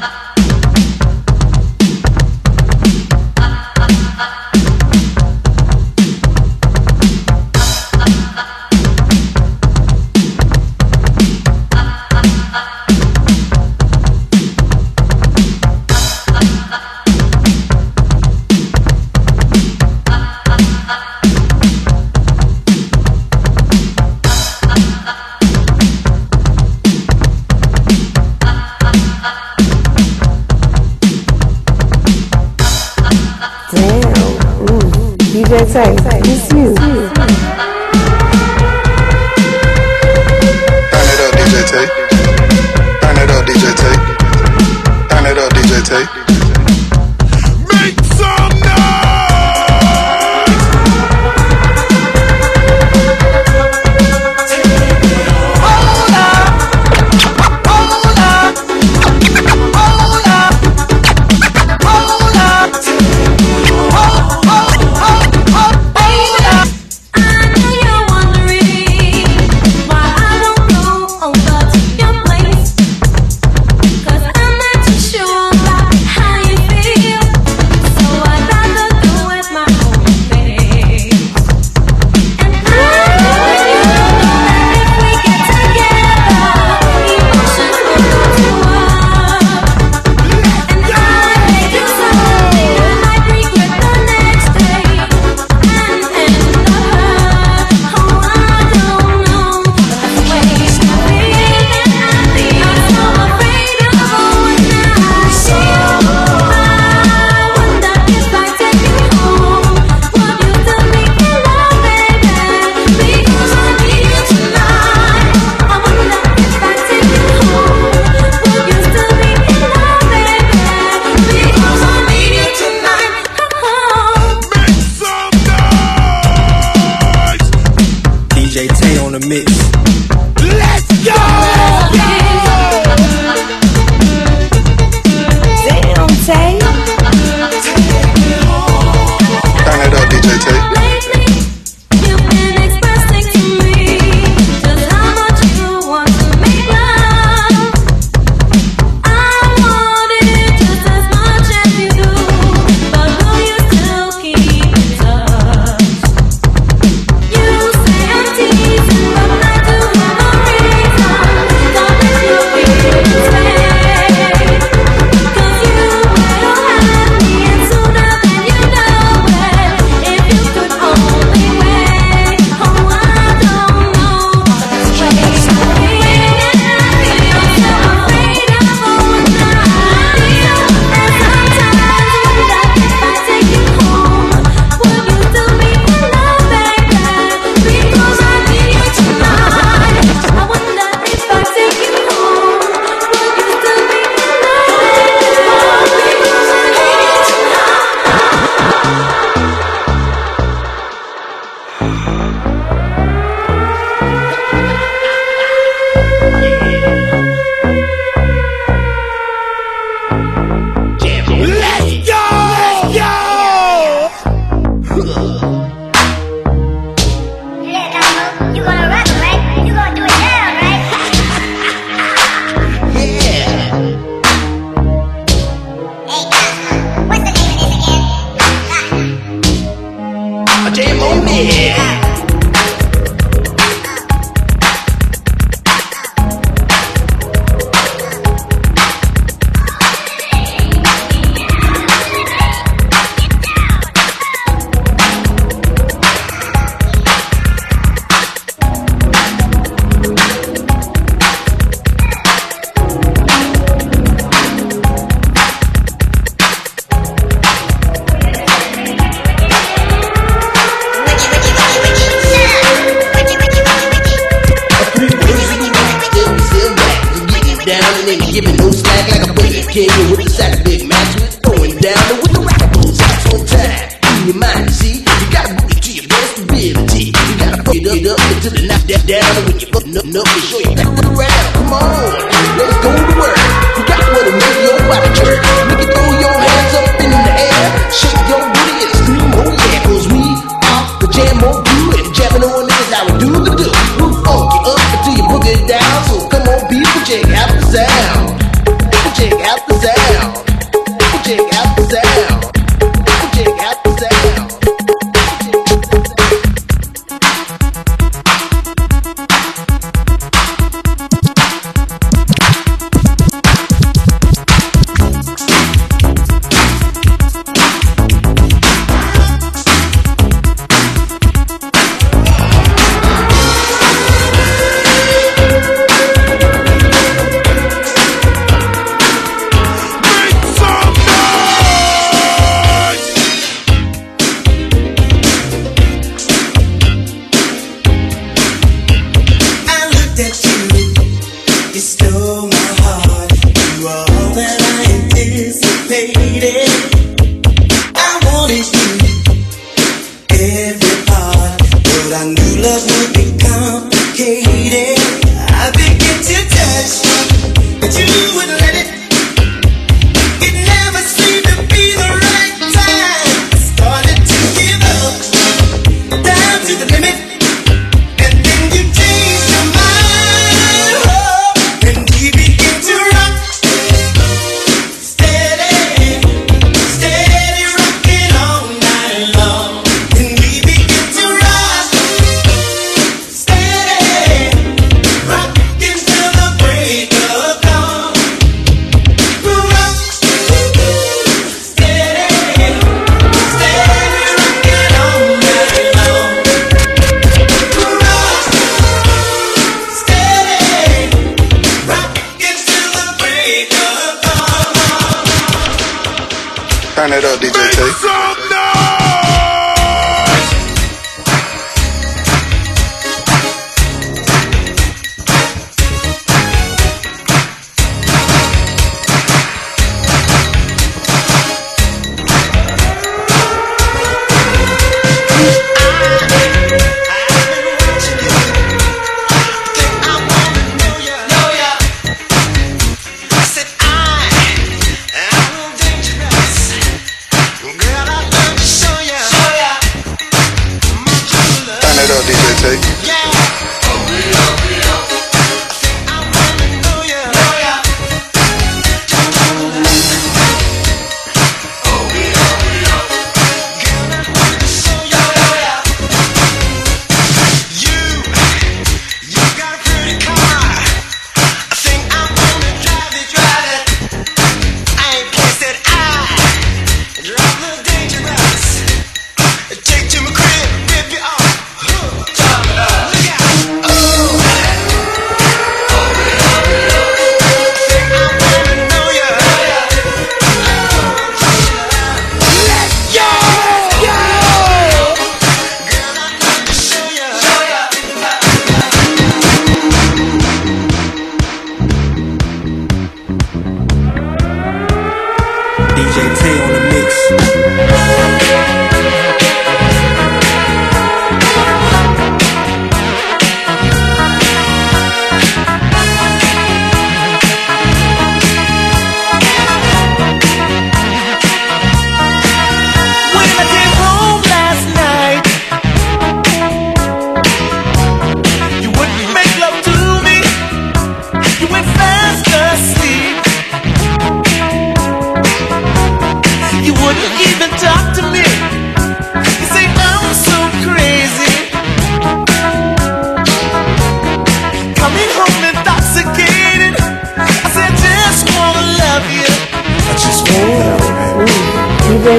ha ha ha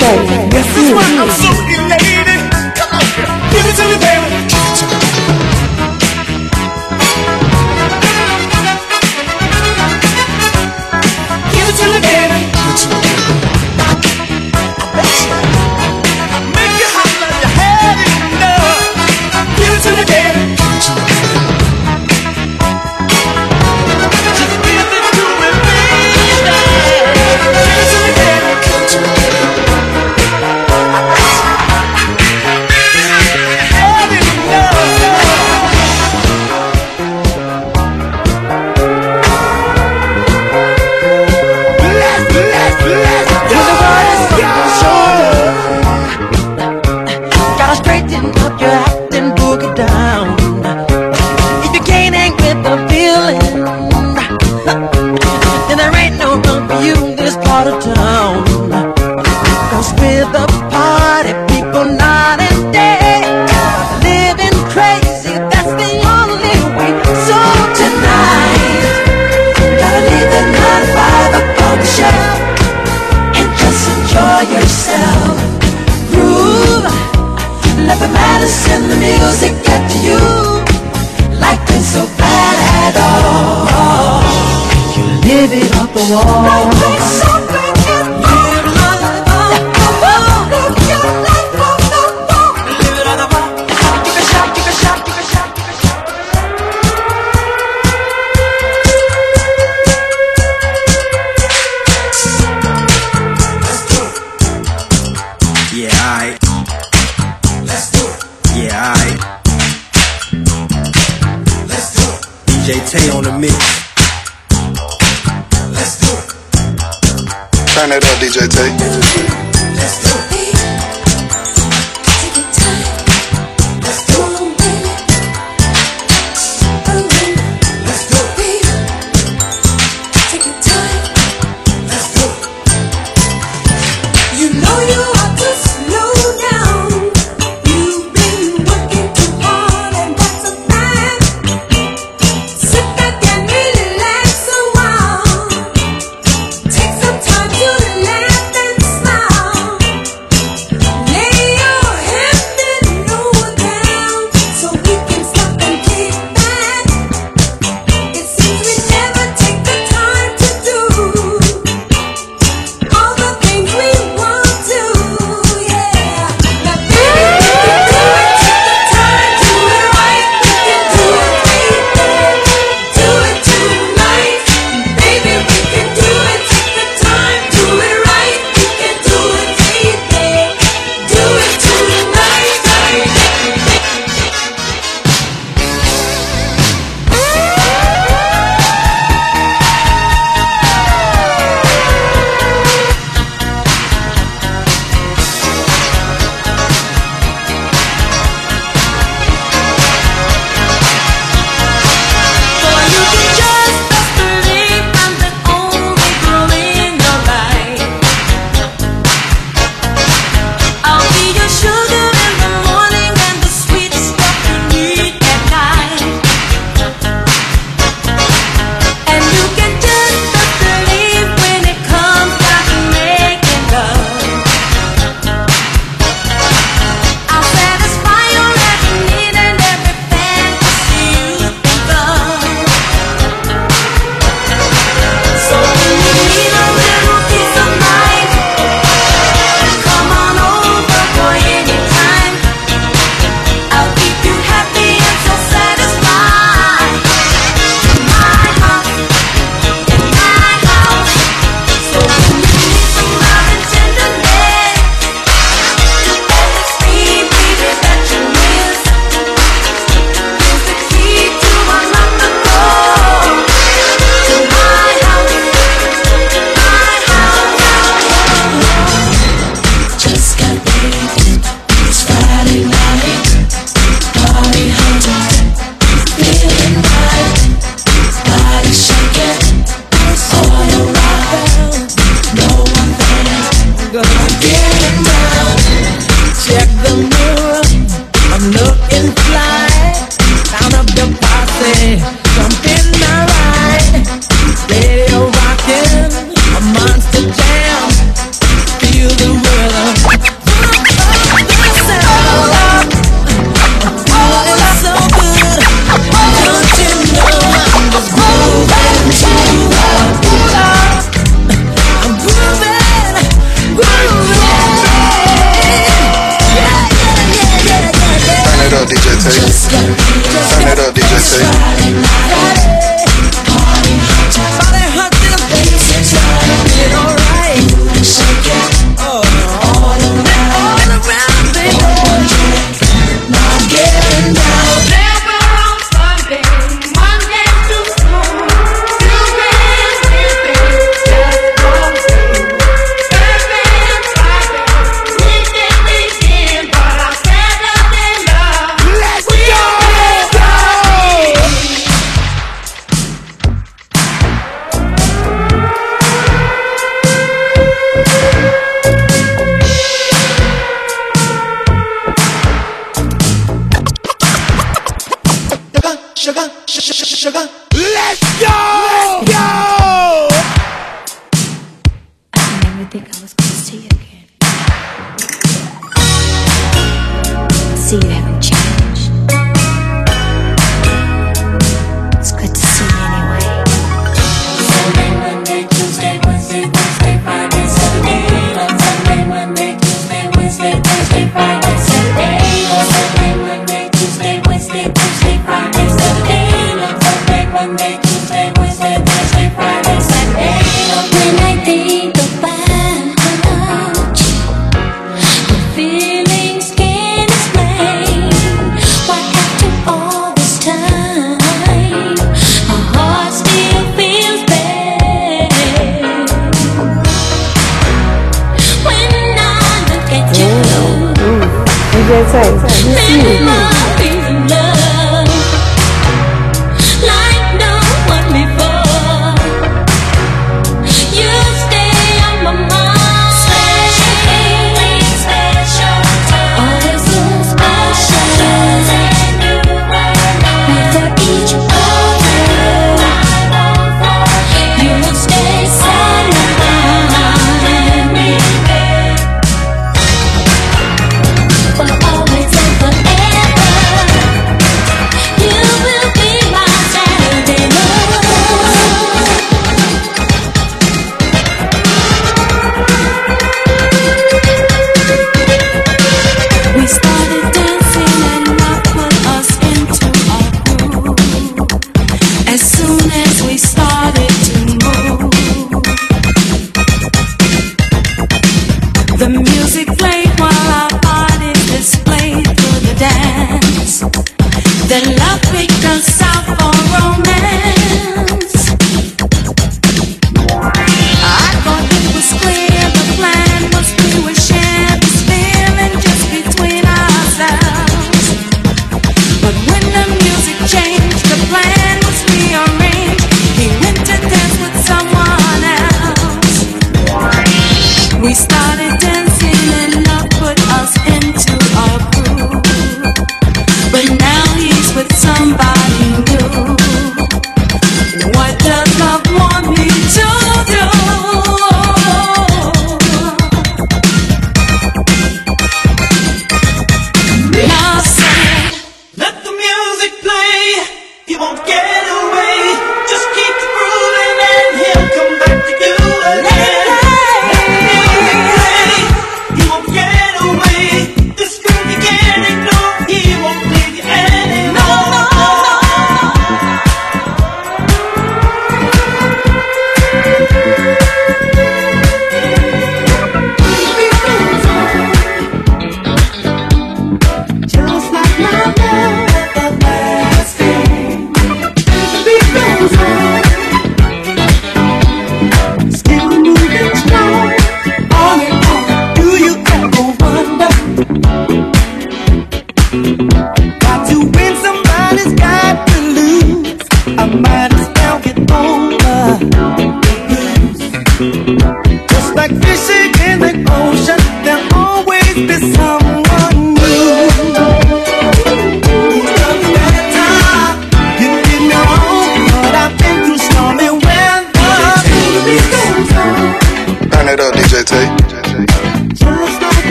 yes this one looks so you.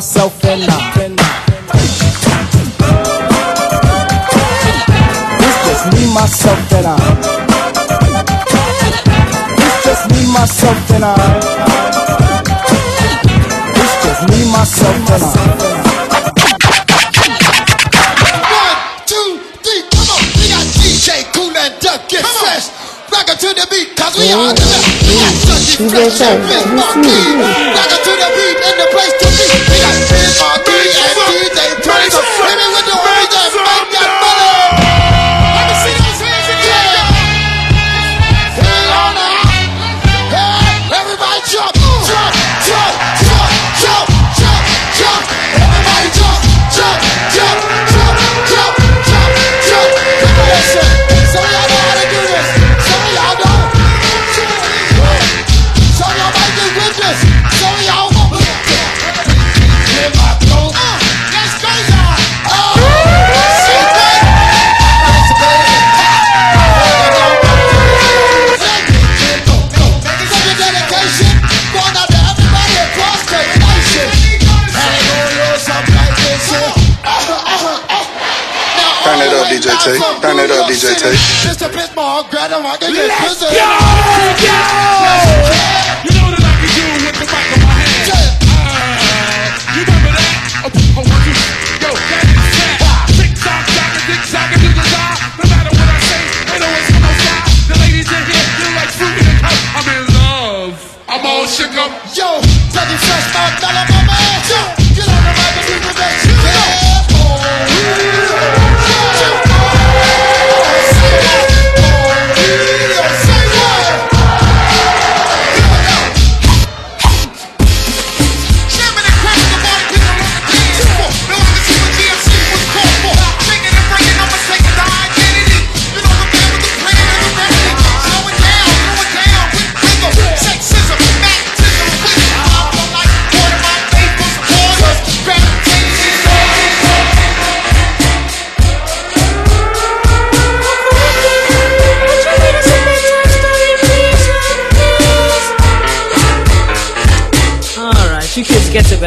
Myself, and I. It's just me, myself, and I. It's just me, myself, and I. It's just me, myself, and I. One, two, three, come on. We got DJ Cool and Duck get fresh. Rock it to the beat, cause we are the best. We got Dougie Fresh and Biz Markie. Rock it to the beat in the place DJ Tate. Mr. Pitbull, grab him, I can get Let's busy. go! You know that I can do with the mic in my hand. Ah, you remember that? Oh, oh, one, two, yo, that is that. Tick tock, tock, and tick tock, and do the da. No matter what I say, ain't always gonna stop. The ladies in here feel like fruit in a cup. I'm in love. I'm all shook up. Yo, Dougie Fresh, my fella,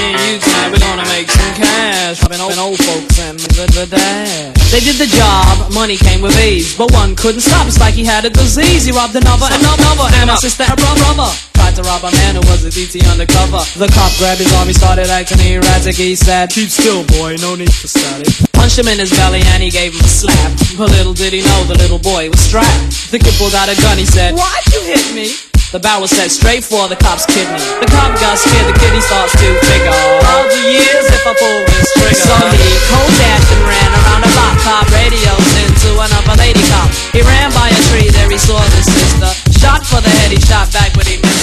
Me and you tonight, we're gonna make some cash, robbing old, old folks and the, the dad. They did the job, money came with ease, but one couldn't stop, it's like he had a disease. He robbed another, another, another, and my sister, and brother. Tried to rob a man who was a DT undercover. The cop grabbed his arm, he started acting erratic. He said, Keep still, boy, no need for static. Punched him in his belly and he gave him a slap. But little did he know the little boy was strapped. The kid pulled out a gun, he said, Why'd you hit me? The barrel set straight for the cop's kidney. The cop got scared, the kid he starts to figure. All the years if I pull this trigger. So he cold dashed and ran around the block. Cop radios into another lady cop. He ran by a tree, there he saw the sister. Shot for the head, he shot back, but he missed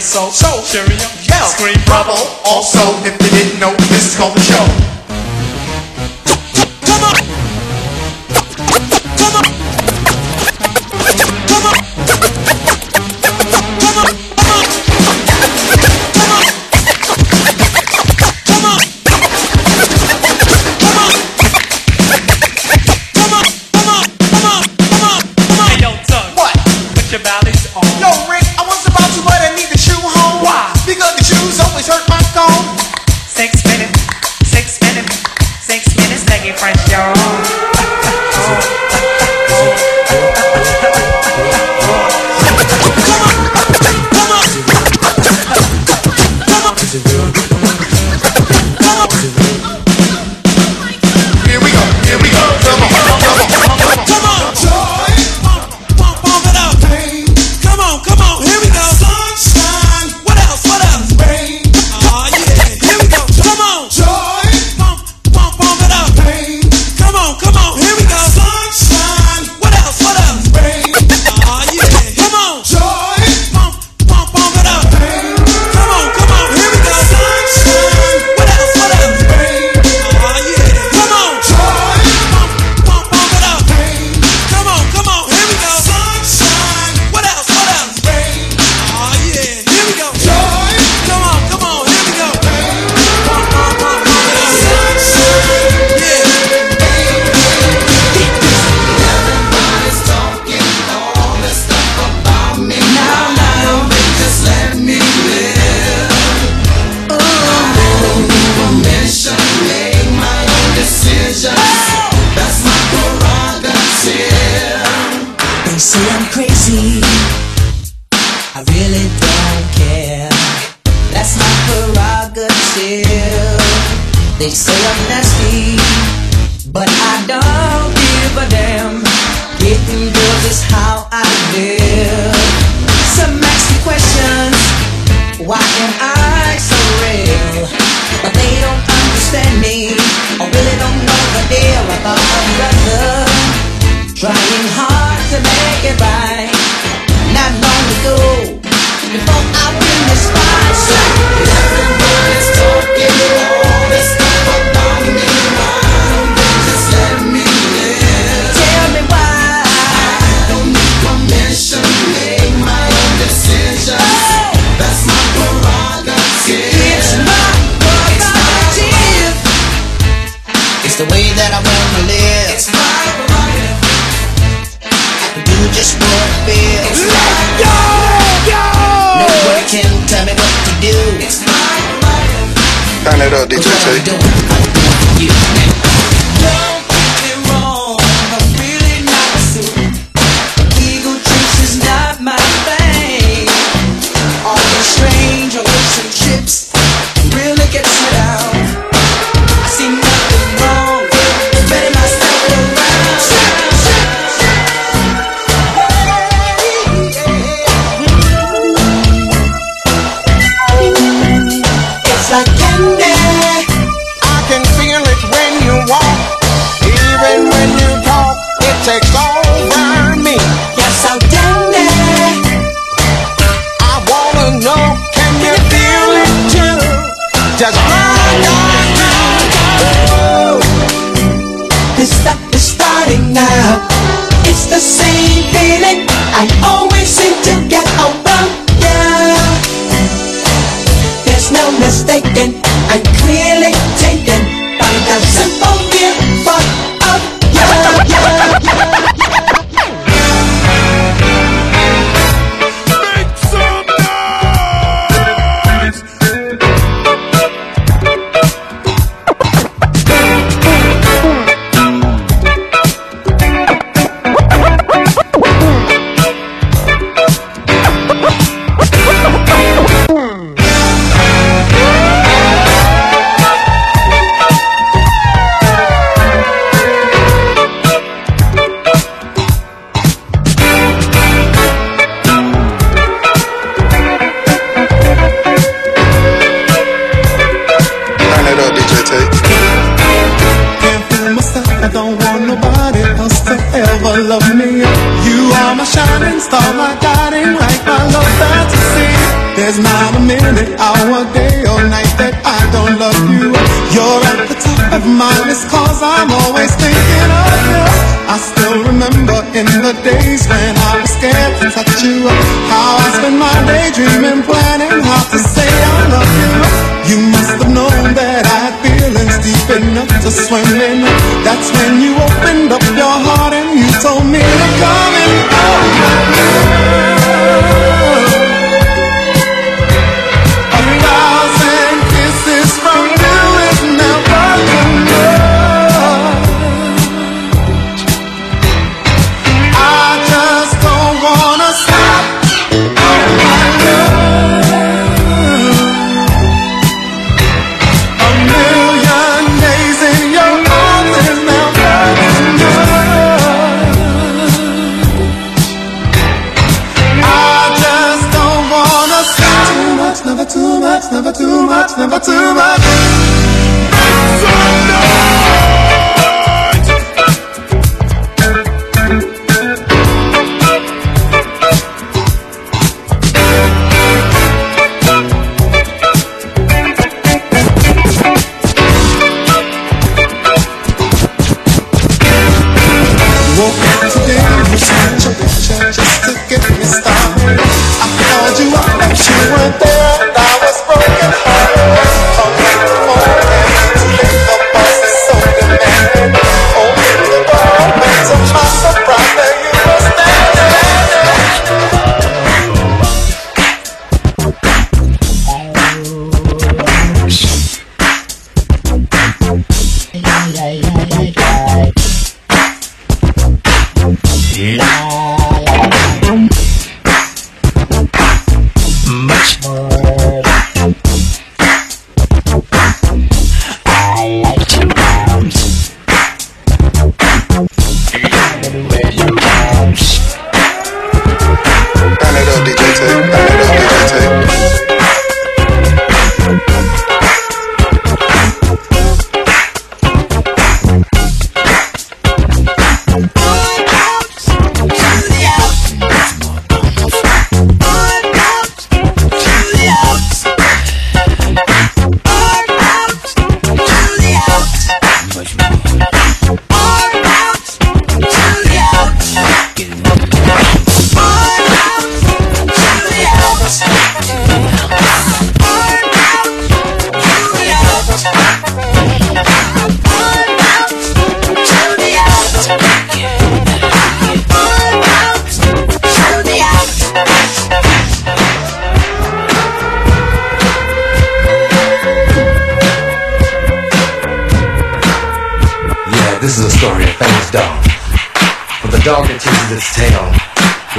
So, so cheerio, yell, scream, bravo. Also, if you didn't know, this is called the show.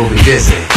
Will be busy.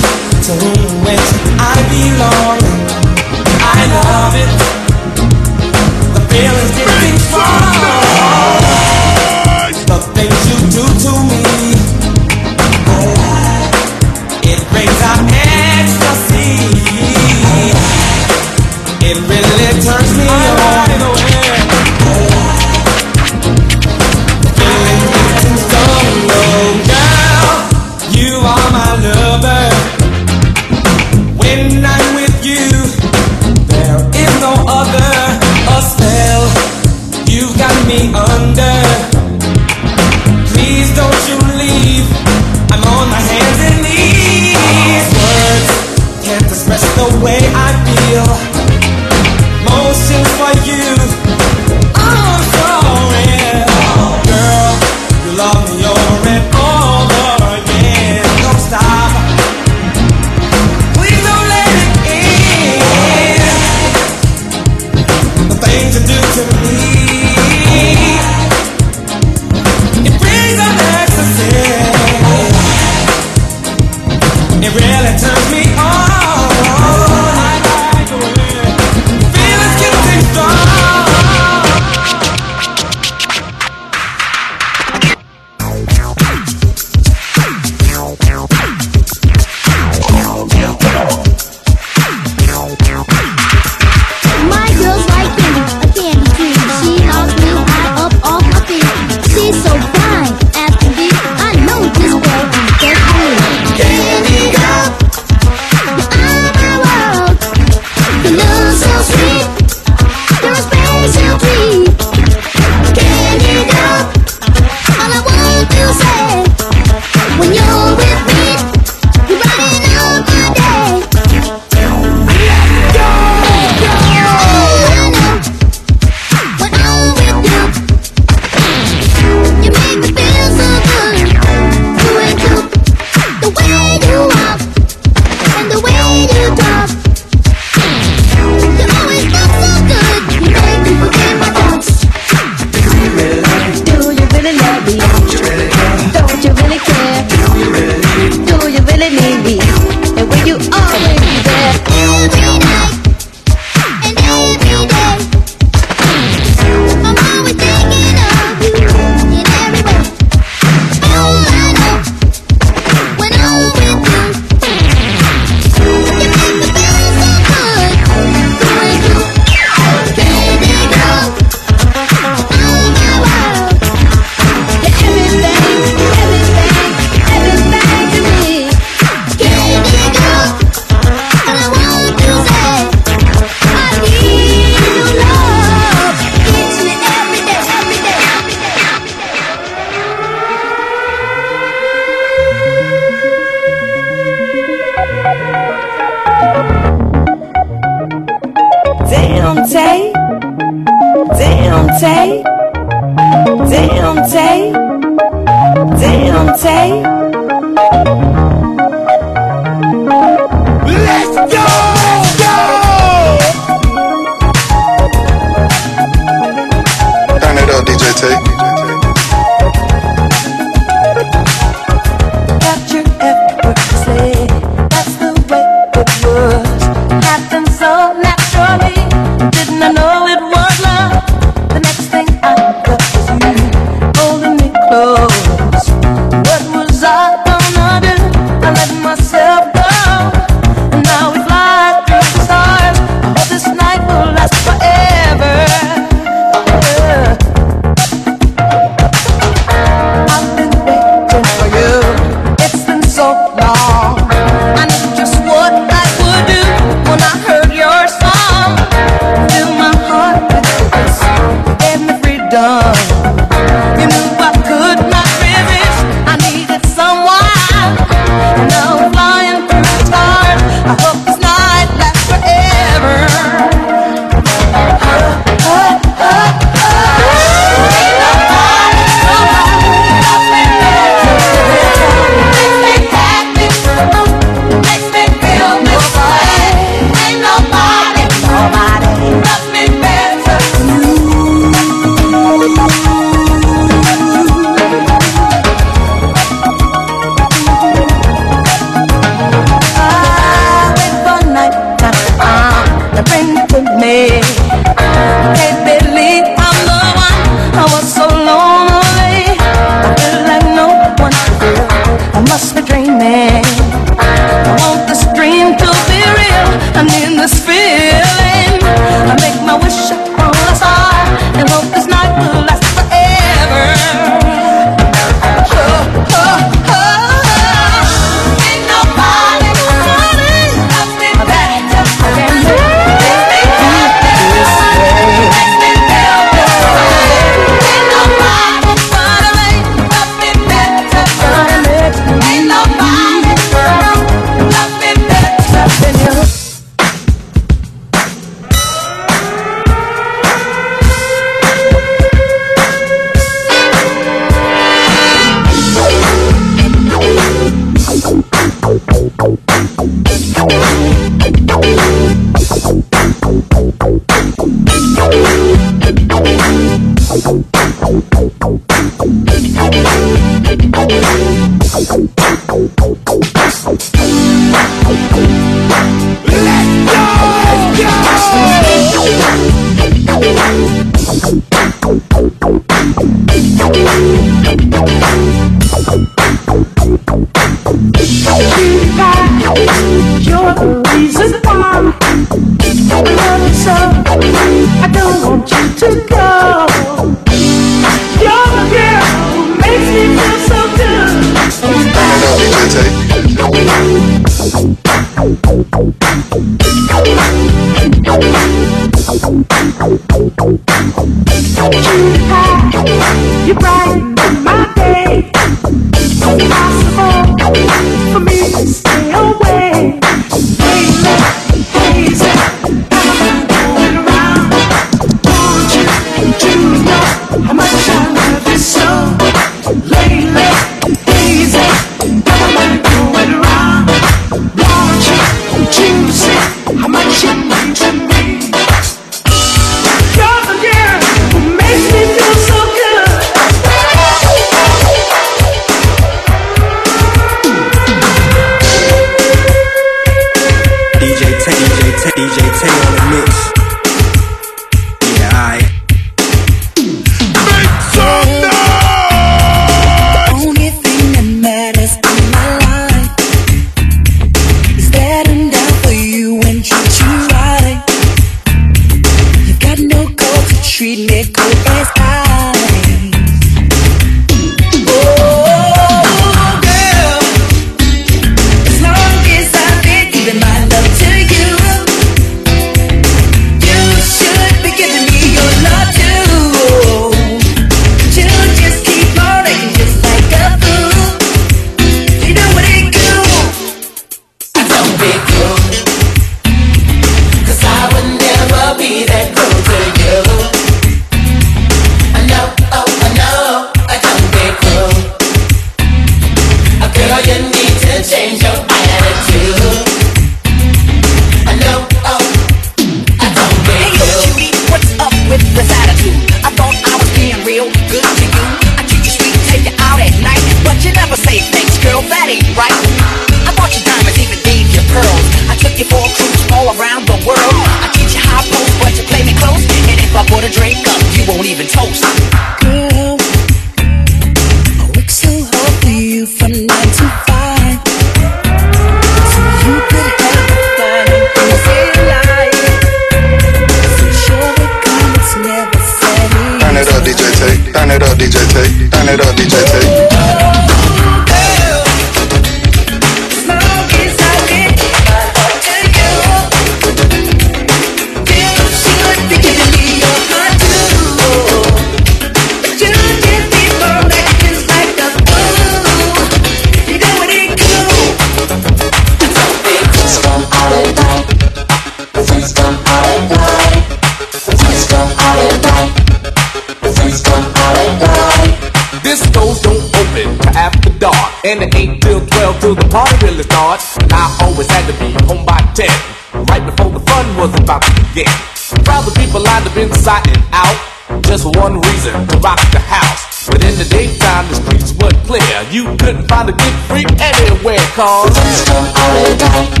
The freaks come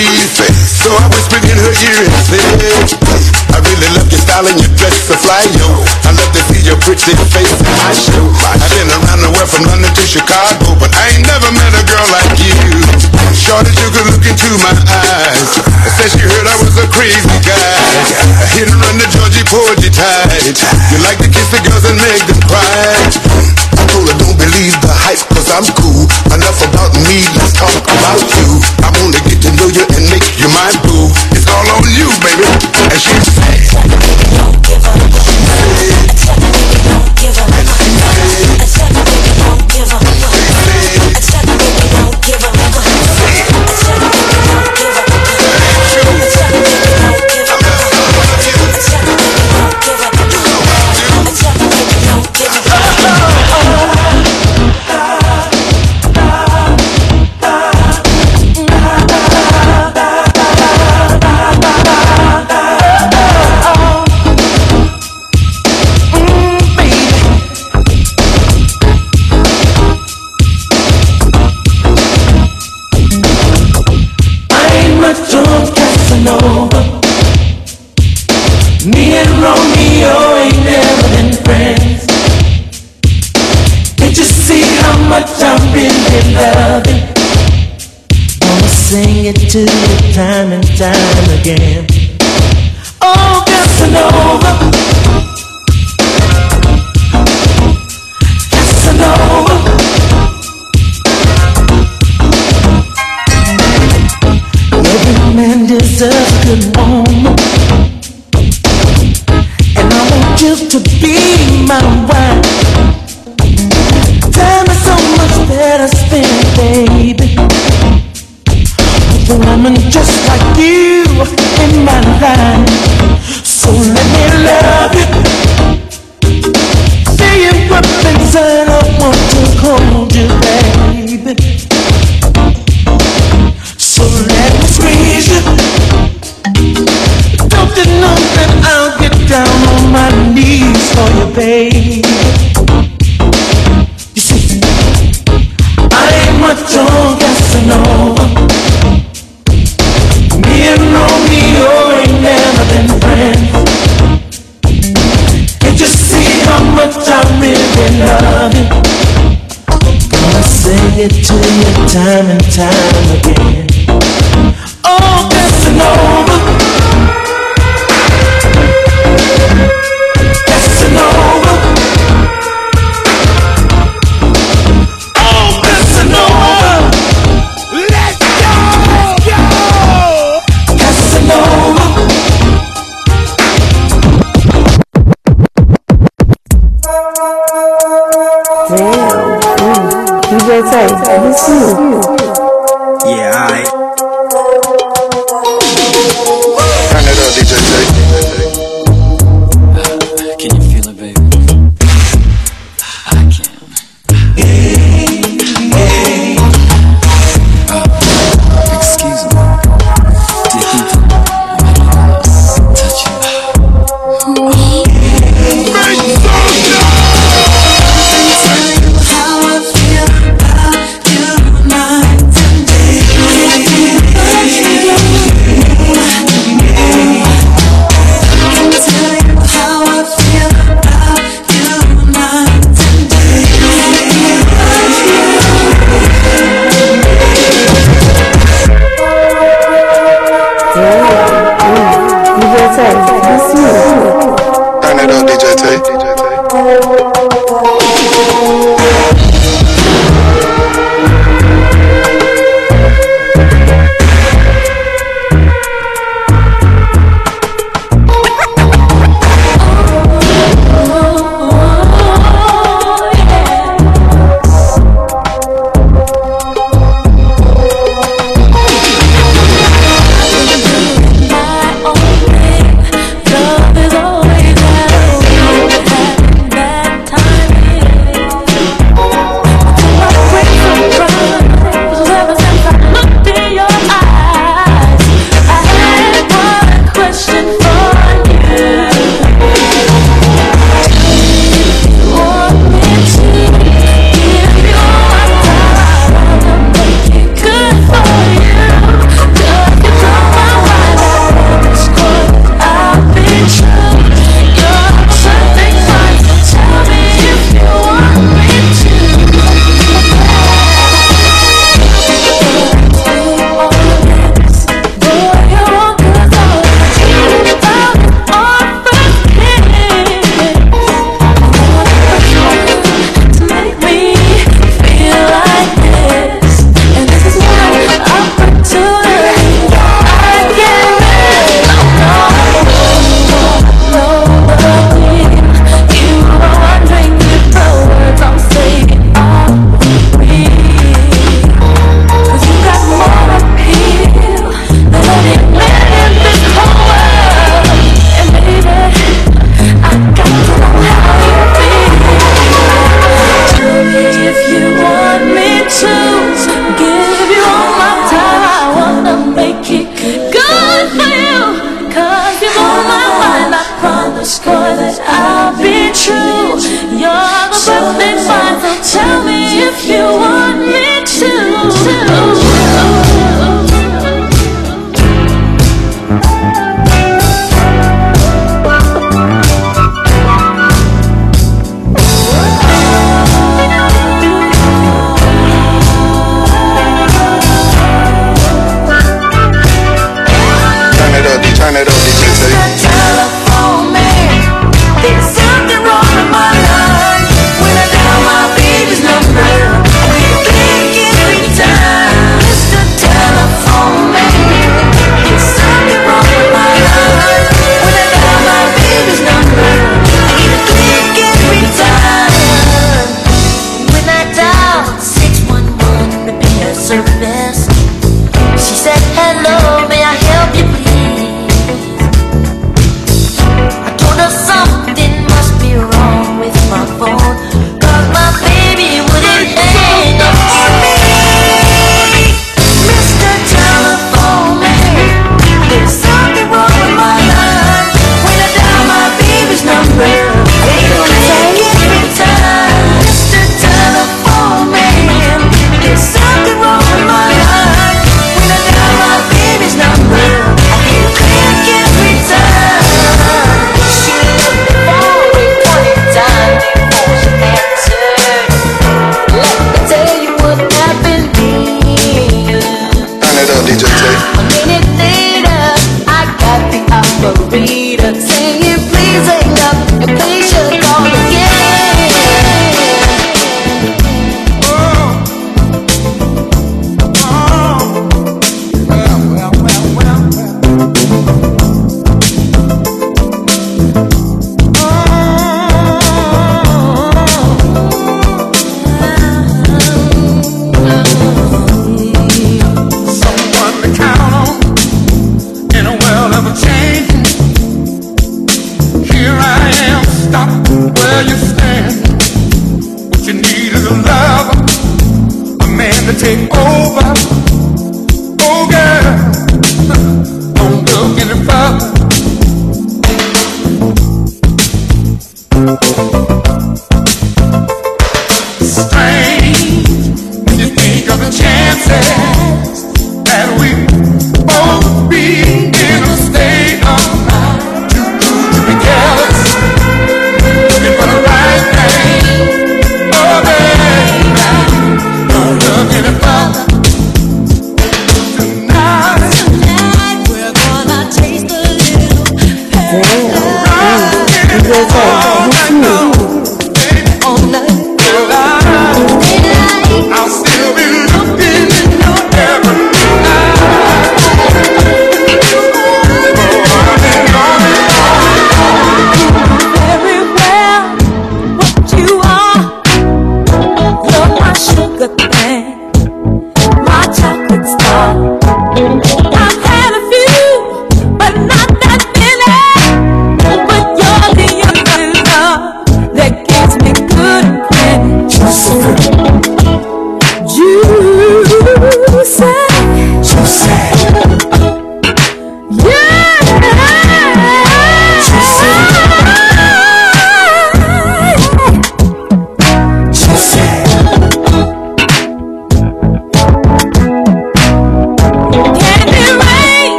So I whispered in her ear and said, I really love your style and your dress so fly, yo. I love to see your pretty face in my show. I've been around the world from London to Chicago, but I ain't never met a girl like you. Shorty, you could look into my eyes. I Said she heard I was a crazy guy. I hit and run the Georgie Porgy tight. You like to kiss the girls and make them cry. I told her don't believe the hype cause I'm cool. Enough about me, let's talk about you. I wanna get to know you and make you my boo. To time and time again. Woman just like you in my life. So if you want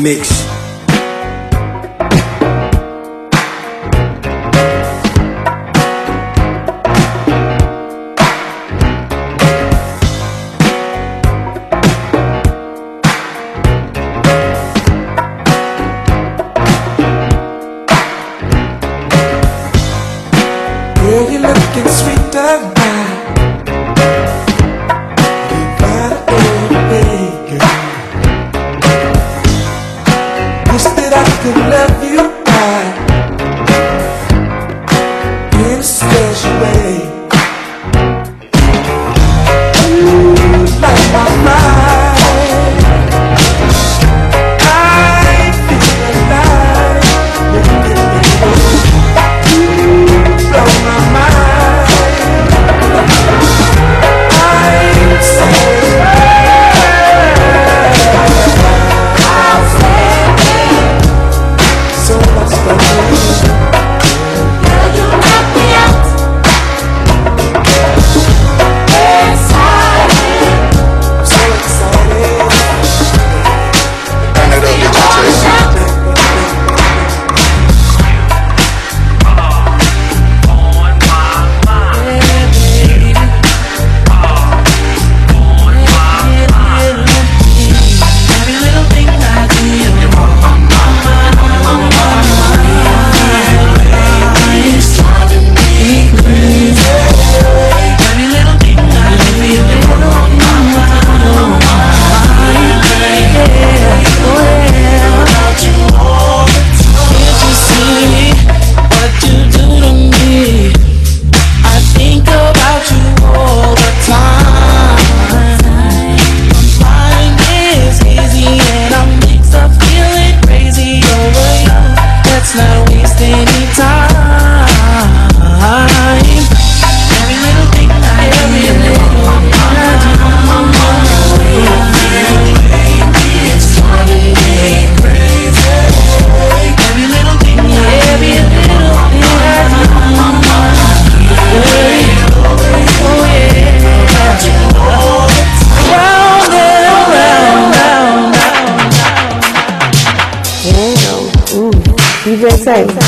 mix. DJ